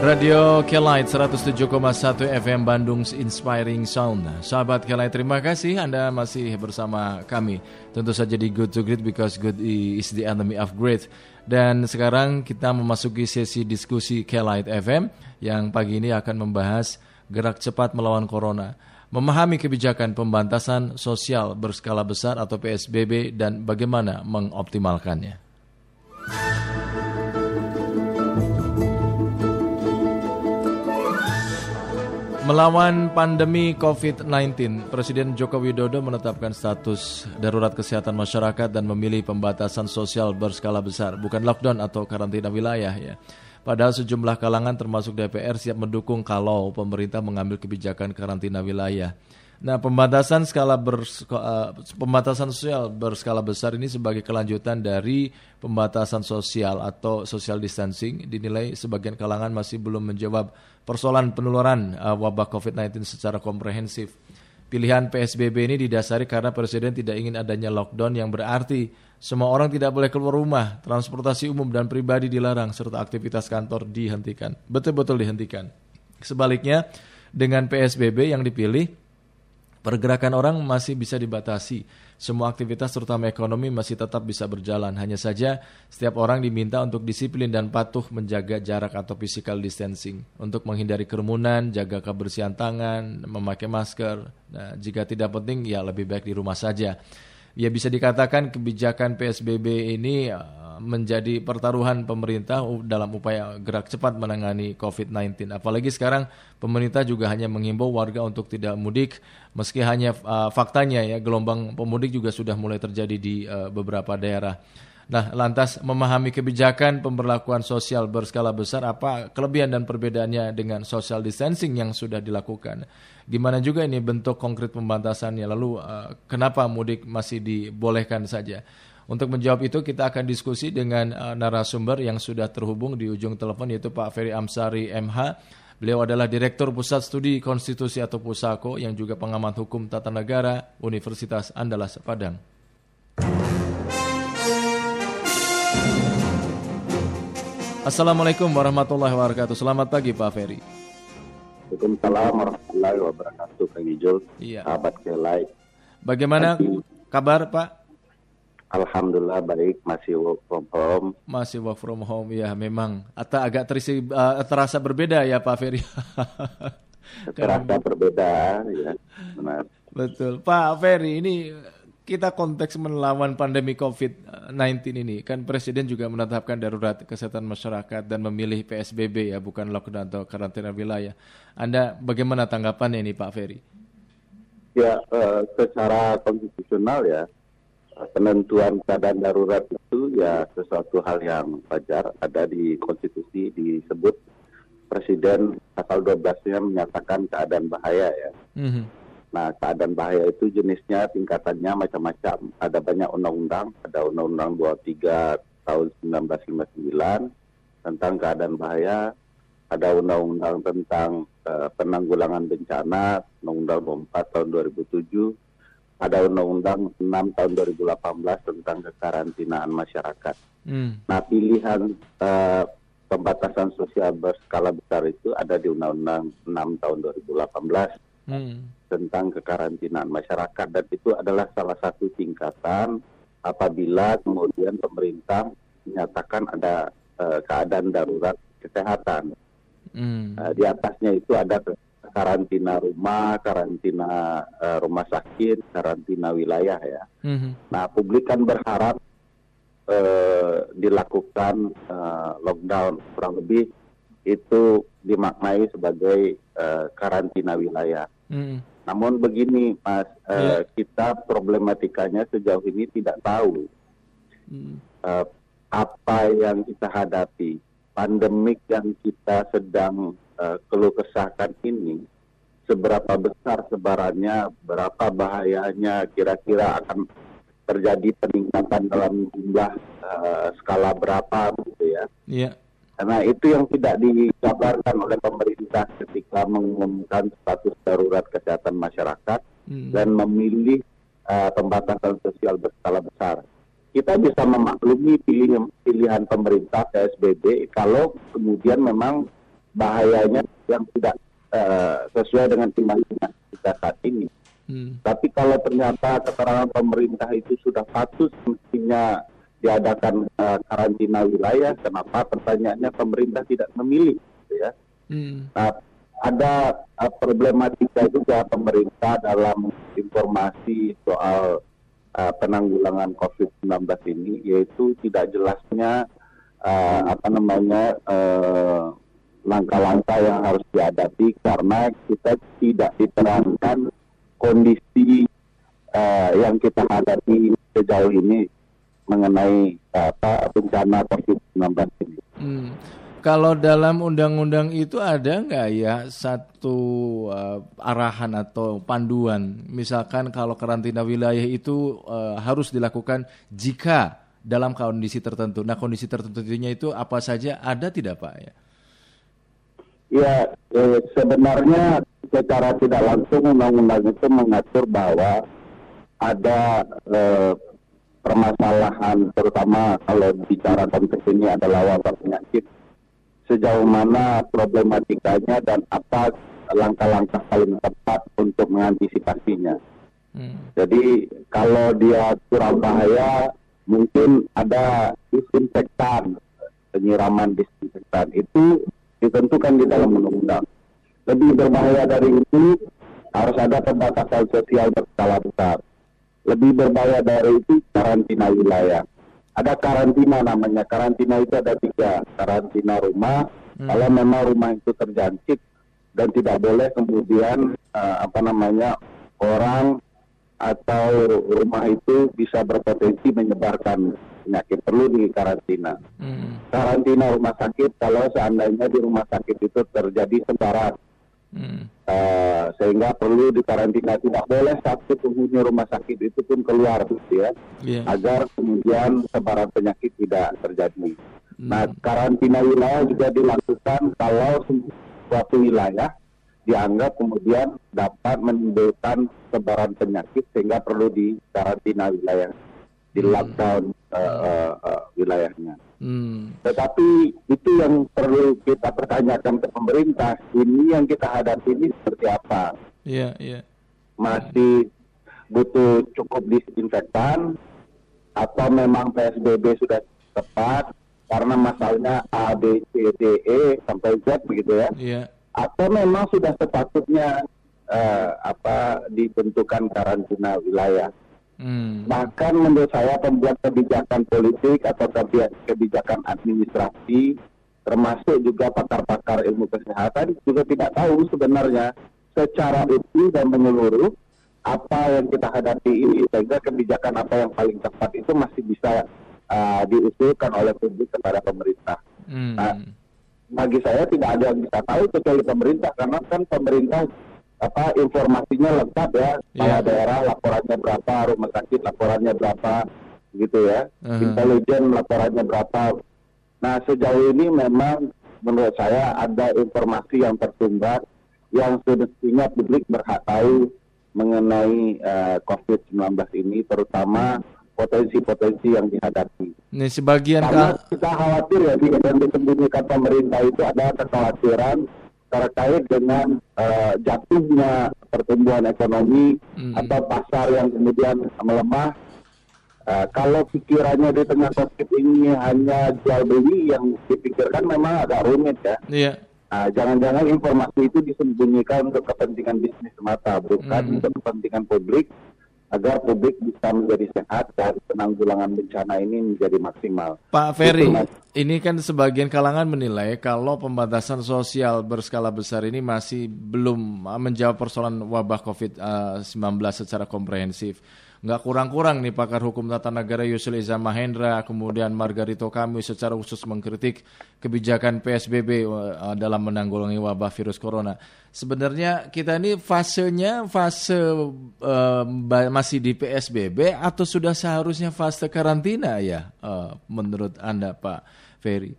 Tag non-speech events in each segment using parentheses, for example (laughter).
Radio Kelight 107,1 FM Bandung Inspiring Sound. Sahabat Kelight, terima kasih Anda masih bersama kami. Tentu saja di Good to Great because good is the enemy of great. Dan sekarang kita memasuki sesi diskusi Kelight FM yang pagi ini akan membahas gerak cepat melawan corona. Memahami kebijakan pembatasan sosial berskala besar atau PSBB dan bagaimana mengoptimalkannya. Melawan pandemi COVID-19, Presiden Joko Widodo menetapkan status darurat kesehatan masyarakat dan memilih pembatasan sosial berskala besar, bukan lockdown atau karantina wilayah ya. Padahal sejumlah kalangan termasuk DPR siap mendukung kalau pemerintah mengambil kebijakan karantina wilayah. Nah, pembatasan skala bers, uh, pembatasan sosial berskala besar ini sebagai kelanjutan dari pembatasan sosial atau social distancing dinilai sebagian kalangan masih belum menjawab persoalan penularan uh, wabah COVID-19 secara komprehensif. Pilihan PSBB ini didasari karena Presiden tidak ingin adanya lockdown yang berarti semua orang tidak boleh keluar rumah, transportasi umum dan pribadi dilarang, serta aktivitas kantor dihentikan. Betul-betul dihentikan. Sebaliknya, dengan PSBB yang dipilih, Pergerakan orang masih bisa dibatasi. Semua aktivitas terutama ekonomi masih tetap bisa berjalan. Hanya saja setiap orang diminta untuk disiplin dan patuh menjaga jarak atau physical distancing. Untuk menghindari kerumunan, jaga kebersihan tangan, memakai masker. Nah, jika tidak penting ya lebih baik di rumah saja. Ya bisa dikatakan kebijakan PSBB ini menjadi pertaruhan pemerintah dalam upaya gerak cepat menangani COVID-19. Apalagi sekarang pemerintah juga hanya menghimbau warga untuk tidak mudik, meski hanya uh, faktanya ya gelombang pemudik juga sudah mulai terjadi di uh, beberapa daerah. Nah, lantas memahami kebijakan pemberlakuan sosial berskala besar apa kelebihan dan perbedaannya dengan social distancing yang sudah dilakukan? Gimana juga ini bentuk konkret pembatasannya? Lalu uh, kenapa mudik masih dibolehkan saja? Untuk menjawab itu kita akan diskusi dengan uh, narasumber yang sudah terhubung di ujung telepon yaitu Pak Ferry Amsari MH. Beliau adalah Direktur Pusat Studi Konstitusi atau Pusako yang juga pengamat hukum tata negara Universitas Andalas Padang. Assalamualaikum warahmatullahi wabarakatuh. Selamat pagi Pak Ferry. Waalaikumsalam warahmatullahi wabarakatuh Kang Ijul. Iya. Sahabat Kelai. Bagaimana kabar Pak? Alhamdulillah baik, masih work from home. Masih work from home ya, memang. Atau agak terisi, uh, terasa berbeda ya Pak Ferry. (laughs) terasa berbeda, ya, benar. Betul, Pak Ferry. Ini kita konteks melawan pandemi COVID-19 ini, kan Presiden juga menetapkan darurat kesehatan masyarakat dan memilih PSBB ya, bukan lockdown atau karantina wilayah. Anda bagaimana tanggapannya ini Pak Ferry? Ya, uh, secara konstitusional ya, penentuan keadaan darurat itu ya sesuatu hal yang wajar ada di konstitusi disebut presiden pasal 12-nya menyatakan keadaan bahaya ya. Mm-hmm. Nah, keadaan bahaya itu jenisnya tingkatannya macam-macam. Ada banyak undang-undang, ada undang-undang 23 tahun 1959 tentang keadaan bahaya, ada undang-undang tentang uh, penanggulangan bencana, undang-undang 24 tahun 2007 ada Undang-Undang 6 tahun 2018 tentang kekarantinaan masyarakat. Hmm. Nah pilihan uh, pembatasan sosial berskala besar itu ada di Undang-Undang 6 tahun 2018 hmm. tentang kekarantinaan masyarakat dan itu adalah salah satu tingkatan apabila kemudian pemerintah menyatakan ada uh, keadaan darurat kesehatan. Hmm. Uh, di atasnya itu ada karantina rumah, karantina uh, rumah sakit, karantina wilayah ya. Mm-hmm. Nah, publik kan berharap uh, dilakukan uh, lockdown kurang lebih itu dimaknai sebagai uh, karantina wilayah. Mm-hmm. Namun begini, Mas, uh, yeah. kita problematikanya sejauh ini tidak tahu mm. uh, apa yang kita hadapi. Pandemik yang kita sedang uh, keluh kesahkan ini seberapa besar sebarannya, berapa bahayanya kira-kira akan terjadi peningkatan dalam jumlah uh, skala berapa gitu ya. Iya. Karena itu yang tidak dijabarkan oleh pemerintah ketika mengumumkan status darurat kesehatan masyarakat hmm. dan memilih uh, pembatasan sosial berskala besar. Kita bisa memaklumi pilihan, pilihan pemerintah PSBB kalau kemudian memang bahayanya yang tidak uh, sesuai dengan timbangan kita saat ini. Hmm. Tapi kalau ternyata keterangan pemerintah itu sudah patut mestinya diadakan uh, karantina wilayah, kenapa pertanyaannya pemerintah tidak memilih, gitu ya? Hmm. Nah, ada uh, problematika juga pemerintah dalam informasi soal uh, penanggulangan COVID-19 ini, yaitu tidak jelasnya uh, apa namanya langkah-langkah uh, yang harus dihadapi karena kita tidak diterangkan kondisi uh, yang kita hadapi sejauh ini mengenai apa bencana COVID-19 ini. Hmm. Kalau dalam undang-undang itu ada nggak ya satu uh, arahan atau panduan, misalkan kalau karantina wilayah itu uh, harus dilakukan jika dalam kondisi tertentu. Nah kondisi tertentunya itu apa saja ada tidak Pak ya? Ya eh, sebenarnya secara tidak langsung undang-undang itu mengatur bahwa ada eh, permasalahan terutama kalau bicara konteks ini adalah wabah penyakit sejauh mana problematikanya dan apa langkah-langkah paling tepat untuk mengantisipasinya. Hmm. Jadi kalau dia kurang bahaya mungkin ada disinfektan penyiraman disinfektan itu ditentukan di dalam undang-undang lebih berbahaya dari itu harus ada pembatasan sosial berskala besar. Lebih berbahaya dari itu karantina wilayah. Ada karantina namanya. Karantina itu ada tiga. Karantina rumah. Hmm. Kalau memang rumah itu terjangkit dan tidak boleh kemudian uh, apa namanya orang atau rumah itu bisa berpotensi menyebarkan penyakit perlu di karantina. Hmm. Karantina rumah sakit kalau seandainya di rumah sakit itu terjadi sebaran Hmm. Uh, sehingga perlu dikarantina tidak boleh satu penghuni rumah sakit itu pun keluar gitu ya yeah. agar kemudian sebaran penyakit tidak terjadi. Hmm. Nah karantina wilayah juga dilakukan kalau suatu wilayah dianggap kemudian dapat menimbulkan sebaran penyakit sehingga perlu dikarantina wilayah di hmm. lockdown uh, uh, uh, wilayahnya. Hmm. Tetapi itu yang perlu kita pertanyakan ke pemerintah. Ini yang kita hadapi ini seperti apa? Iya, yeah, iya. Yeah. Masih butuh cukup disinfektan atau memang PSBB sudah tepat karena masalahnya A, B, C, D, E sampai Z begitu ya? Iya. Yeah. Atau memang sudah sepatutnya uh, apa dibentukan karantina wilayah? Hmm. Bahkan menurut saya pembuat kebijakan politik atau kebijakan administrasi termasuk juga pakar-pakar ilmu kesehatan juga tidak tahu sebenarnya secara utuh dan menyeluruh apa yang kita hadapi ini sehingga kebijakan apa yang paling tepat itu masih bisa uh, diusulkan oleh publik kepada pemerintah. Hmm. Nah, bagi saya tidak ada yang bisa tahu kecuali pemerintah karena kan pemerintah apa informasinya lengkap ya yeah. daerah laporannya berapa rumah sakit laporannya berapa gitu ya uh-huh. intelijen laporannya berapa nah sejauh ini memang menurut saya ada informasi yang tertumbat yang semestinya publik berhak tahu mengenai uh, eh, COVID-19 ini terutama potensi-potensi yang dihadapi. Ini sebagian Karena kita khawatir ya yang disembunyikan pemerintah itu ada kekhawatiran terkait dengan uh, jatuhnya pertumbuhan ekonomi hmm. atau pasar yang kemudian melemah. Uh, kalau pikirannya di tengah covid ini hanya jual beli yang dipikirkan memang agak rumit ya. Iya. Nah, jangan-jangan informasi itu disembunyikan untuk kepentingan bisnis semata, bukan hmm. untuk kepentingan publik agar publik bisa menjadi sehat dan penanggulangan bencana ini menjadi maksimal. Pak Ferry, ini kan sebagian kalangan menilai kalau pembatasan sosial berskala besar ini masih belum menjawab persoalan wabah COVID-19 secara komprehensif nggak kurang-kurang nih pakar hukum tata negara Yusuf Iza Mahendra, kemudian Margarito Kami secara khusus mengkritik kebijakan PSBB uh, dalam menanggulangi wabah virus corona. Sebenarnya kita ini fasenya fase uh, masih di PSBB atau sudah seharusnya fase karantina ya uh, menurut Anda Pak Ferry?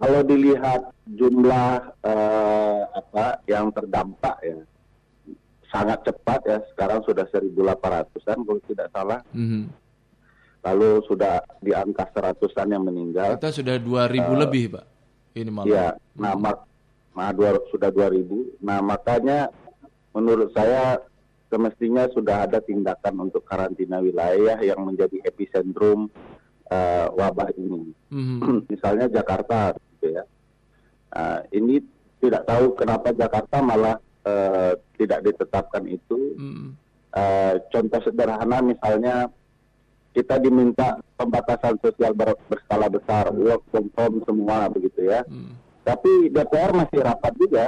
Kalau dilihat jumlah uh, apa yang terdampak ya sangat cepat ya sekarang sudah 1.800an kalau tidak salah mm-hmm. lalu sudah di angka seratusan yang meninggal kita sudah 2.000 uh, lebih pak ini malah ya nah mak Nah, dua, sudah 2000. Nah, makanya menurut saya semestinya sudah ada tindakan untuk karantina wilayah yang menjadi epicentrum uh, wabah ini. Mm-hmm. (clears throat) Misalnya Jakarta, gitu ya. Uh, ini tidak tahu kenapa Jakarta malah uh, tidak ditetapkan itu. Mm-hmm. Uh, contoh sederhana misalnya kita diminta pembatasan sosial ber, berskala besar, work from home semua begitu ya. Mm. Tapi DPR masih rapat juga.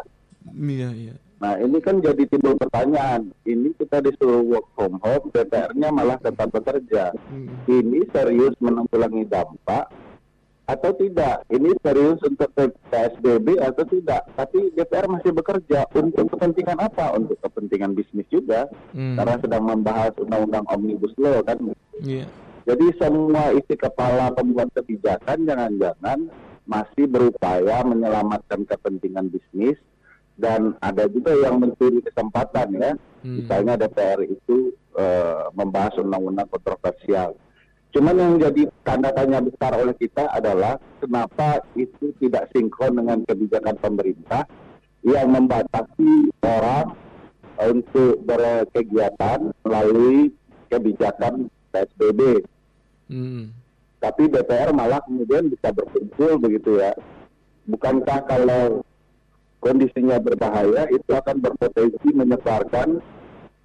Iya, iya. Nah ini kan jadi timbul pertanyaan, ini kita disuruh work from home, DPR-nya malah tetap bekerja. Hmm. Ini serius menanggulangi dampak atau tidak? Ini serius untuk PSBB atau tidak? Tapi DPR masih bekerja untuk kepentingan apa? Untuk kepentingan bisnis juga, hmm. karena sedang membahas undang-undang omnibus law kan. Yeah. Jadi semua isi kepala pembuat kebijakan jangan-jangan masih berupaya menyelamatkan kepentingan bisnis dan ada juga yang mencuri kesempatan ya. Hmm. Misalnya DPR itu uh, membahas undang-undang kontroversial. Cuman yang jadi tanda tanya besar oleh kita adalah kenapa itu tidak sinkron dengan kebijakan pemerintah yang membatasi orang untuk berkegiatan melalui kebijakan PSBB. Hmm. Tapi DPR malah kemudian bisa berkumpul begitu ya. Bukankah kalau kondisinya berbahaya itu akan berpotensi menyebarkan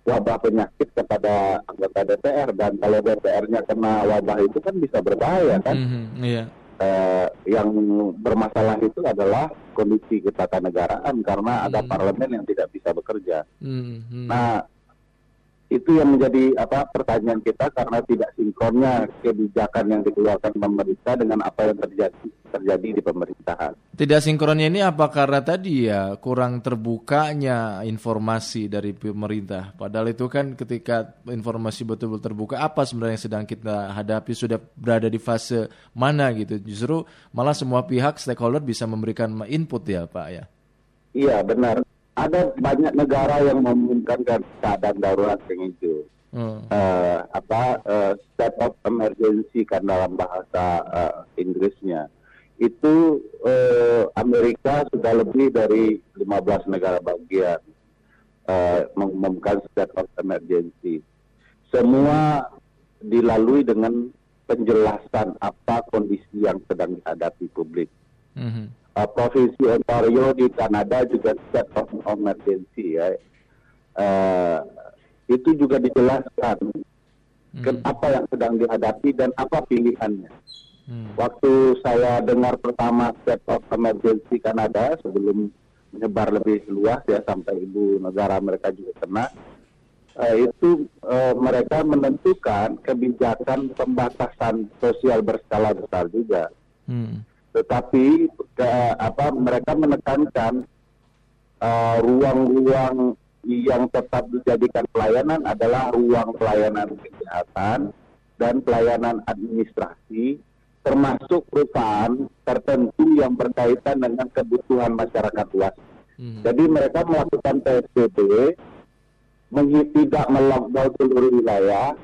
wabah penyakit kepada anggota DPR dan kalau DPR-nya kena wabah itu kan bisa berbahaya kan. Mm-hmm, yeah. eh, yang bermasalah itu adalah kondisi ketatanegaraan karena mm-hmm. ada parlemen yang tidak bisa bekerja. Mm-hmm. Nah itu yang menjadi apa pertanyaan kita karena tidak sinkronnya kebijakan yang dikeluarkan pemerintah dengan apa yang terjadi terjadi di pemerintahan. Tidak sinkronnya ini apa karena tadi ya kurang terbukanya informasi dari pemerintah. Padahal itu kan ketika informasi betul-betul terbuka apa sebenarnya yang sedang kita hadapi sudah berada di fase mana gitu. Justru malah semua pihak stakeholder bisa memberikan input ya Pak ya. Iya benar ada banyak negara yang memungkinkan keadaan darurat yang itu. Hmm. Uh, apa uh, state of emergency kan dalam bahasa uh, Inggrisnya itu uh, Amerika sudah lebih dari 15 negara bagian uh, mengumumkan state of emergency. Semua dilalui dengan penjelasan apa kondisi yang sedang dihadapi publik. Mm -hmm uh, provinsi Ontario di Kanada juga state of emergency ya. Uh, itu juga dijelaskan hmm. apa yang sedang dihadapi dan apa pilihannya. Hmm. Waktu saya dengar pertama state of emergency Kanada sebelum menyebar lebih luas ya sampai ibu negara mereka juga kena, uh, itu uh, mereka menentukan kebijakan pembatasan sosial berskala besar juga. Hmm tetapi ke, apa mereka menekankan uh, ruang-ruang yang tetap dijadikan pelayanan adalah ruang pelayanan kesehatan dan pelayanan administrasi termasuk perusahaan tertentu yang berkaitan dengan kebutuhan masyarakat luas. Hmm. Jadi mereka melakukan PSBB tidak melockdown seluruh wilayah,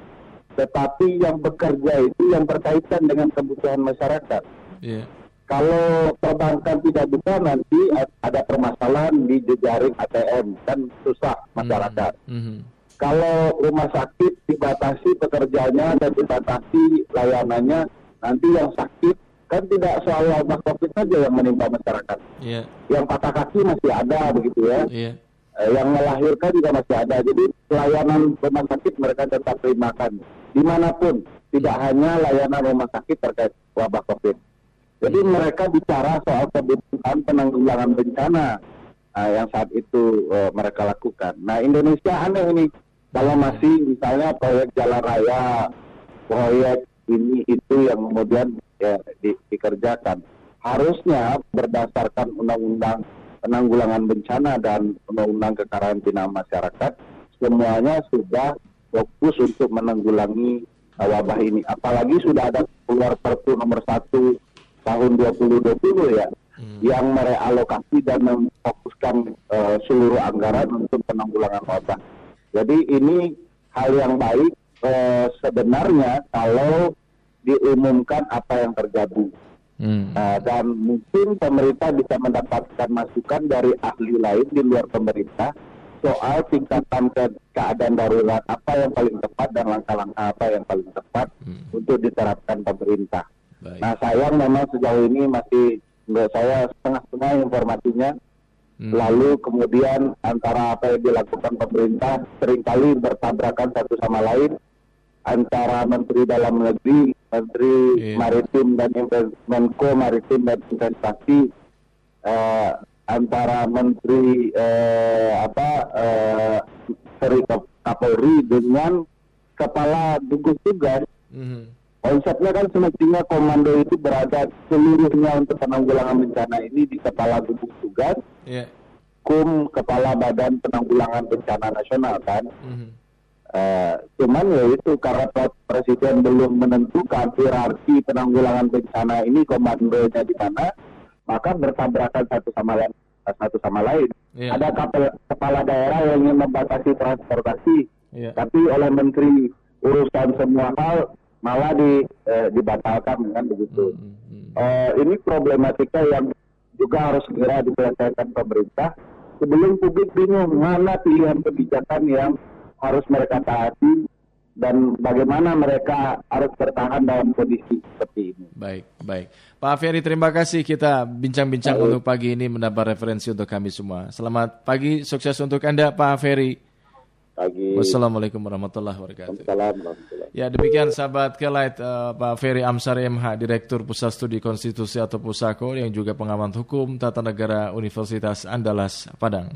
tetapi yang bekerja itu yang berkaitan dengan kebutuhan masyarakat. Yeah. Kalau perbankan tidak buka nanti ada permasalahan di jejaring ATM kan susah masyarakat. Mm -hmm. Kalau rumah sakit dibatasi pekerjanya dan dibatasi layanannya, nanti yang sakit kan tidak soal wabah COVID saja yang menimpa masyarakat. Yeah. Yang patah kaki masih ada begitu ya. Yeah. Eh, yang melahirkan juga masih ada. Jadi layanan rumah sakit mereka tetap terimakan di mana pun. Tidak hanya layanan rumah sakit terkait wabah COVID. Jadi mereka bicara soal kebutuhan penanggulangan bencana uh, yang saat itu uh, mereka lakukan. Nah Indonesia aneh ini kalau masih misalnya proyek jalan raya, proyek ini itu yang kemudian ya, di, dikerjakan, harusnya berdasarkan undang-undang penanggulangan bencana dan undang-undang kekarantinaan masyarakat, semuanya sudah fokus untuk menanggulangi uh, wabah ini. Apalagi sudah ada keluar Perpu nomor satu tahun 2020 ya hmm. yang merealokasi dan memfokuskan uh, seluruh anggaran untuk penanggulangan wabah. Jadi ini hal yang baik uh, sebenarnya kalau diumumkan apa yang terjadi. Hmm. Uh, dan mungkin pemerintah bisa mendapatkan masukan dari ahli lain di luar pemerintah soal tingkatan ke keadaan darurat apa yang paling tepat dan langkah-langkah apa yang paling tepat hmm. untuk diterapkan pemerintah. Baik. Nah sayang memang sejauh ini masih menurut saya setengah-setengah informasinya. Hmm. Lalu kemudian antara apa yang dilakukan pemerintah sering kali bertabrakan satu sama lain antara Menteri Dalam Negeri, Menteri yeah. Maritim dan Menko Maritim dan Investasi uh, antara Menteri eh, apa eh, Kapolri dengan kepala gugus tugas. Mm-hmm. Konsepnya kan semestinya komando itu berada seluruhnya untuk penanggulangan bencana ini di kepala gugus tugas, yeah. kum kepala badan penanggulangan bencana nasional kan. Mm-hmm. Uh, cuman ya itu karena presiden belum menentukan hierarki penanggulangan bencana ini komandonya di mana, maka bertabrakan satu sama lain satu sama lain. Yeah. Ada kapel, kepala daerah yang ingin membatasi transportasi, yeah. tapi oleh menteri urusan semua hal malah di eh, dibatalkan kan begitu. Mm -hmm. uh, ini problematika yang juga harus segera diselesaikan pemerintah sebelum publik bingung mana pilihan kebijakan yang harus mereka taati dan bagaimana mereka harus bertahan dalam kondisi seperti ini. Baik, baik. Pak Ferry, terima kasih kita bincang-bincang untuk pagi ini mendapat referensi untuk kami semua. Selamat pagi, sukses untuk Anda Pak Ferry. Pagi. Wassalamualaikum warahmatullahi wabarakatuh. Ya demikian sahabat Kelight uh, Pak Ferry Amsari MH, Direktur Pusat Studi Konstitusi atau Pusako yang juga pengamat hukum tata negara Universitas Andalas Padang.